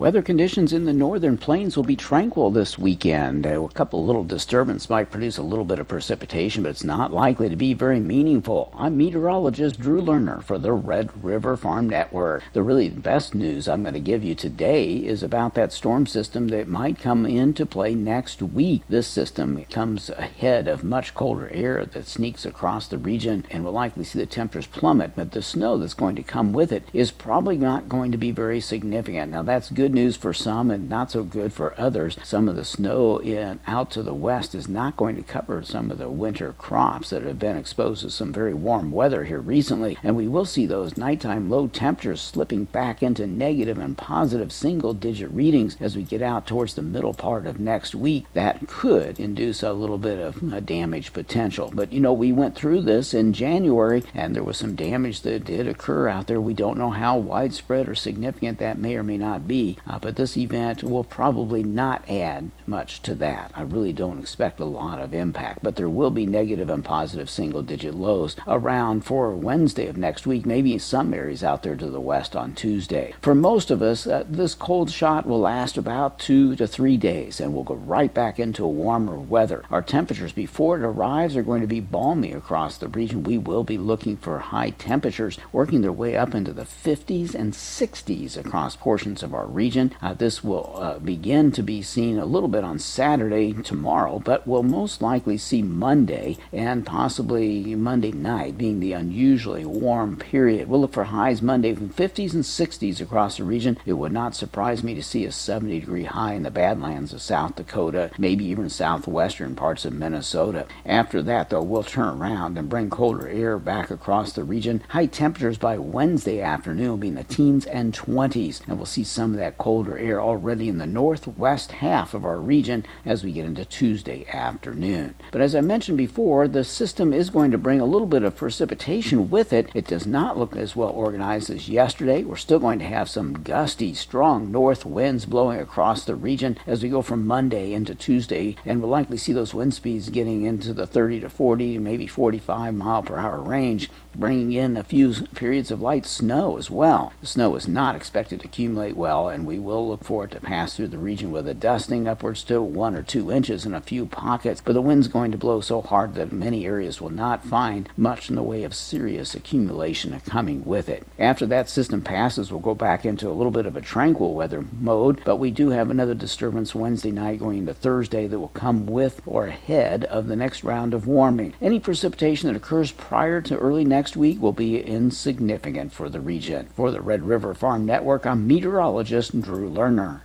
Weather conditions in the northern plains will be tranquil this weekend. A couple little disturbance might produce a little bit of precipitation, but it's not likely to be very meaningful. I'm meteorologist Drew Lerner for the Red River Farm Network. The really best news I'm going to give you today is about that storm system that might come into play next week. This system comes ahead of much colder air that sneaks across the region and will likely see the temperatures plummet, but the snow that's going to come with it is probably not going to be very significant. Now that's good good news for some and not so good for others. Some of the snow in out to the west is not going to cover some of the winter crops that have been exposed to some very warm weather here recently, and we will see those nighttime low temperatures slipping back into negative and positive single digit readings as we get out towards the middle part of next week. That could induce a little bit of uh, damage potential. But you know, we went through this in January and there was some damage that did occur out there. We don't know how widespread or significant that may or may not be. Uh, but this event will probably not add much to that. I really don't expect a lot of impact, but there will be negative and positive single digit lows around for Wednesday of next week, maybe some areas out there to the west on Tuesday. For most of us, uh, this cold shot will last about two to three days and we'll go right back into warmer weather. Our temperatures before it arrives are going to be balmy across the region. We will be looking for high temperatures working their way up into the 50s and 60s across portions of our region region. Uh, this will uh, begin to be seen a little bit on Saturday tomorrow, but we'll most likely see Monday and possibly Monday night being the unusually warm period. We'll look for highs Monday from 50s and 60s across the region. It would not surprise me to see a 70 degree high in the Badlands of South Dakota, maybe even southwestern parts of Minnesota. After that, though, we'll turn around and bring colder air back across the region. High temperatures by Wednesday afternoon will be in the teens and 20s, and we'll see some of that colder air already in the northwest half of our region as we get into Tuesday afternoon. But as I mentioned before, the system is going to bring a little bit of precipitation with it. It does not look as well organized as yesterday. We're still going to have some gusty, strong north winds blowing across the region as we go from Monday into Tuesday, and we'll likely see those wind speeds getting into the 30 to 40, maybe 45 mile per hour range, bringing in a few periods of light snow as well. The snow is not expected to accumulate well, and we will look for it to pass through the region with a dusting upwards to one or two inches in a few pockets, but the wind's going to blow so hard that many areas will not find much in the way of serious accumulation coming with it. After that system passes, we'll go back into a little bit of a tranquil weather mode, but we do have another disturbance Wednesday night going into Thursday that will come with or ahead of the next round of warming. Any precipitation that occurs prior to early next week will be insignificant for the region. For the Red River Farm Network, I'm meteorologist Drew Lerner.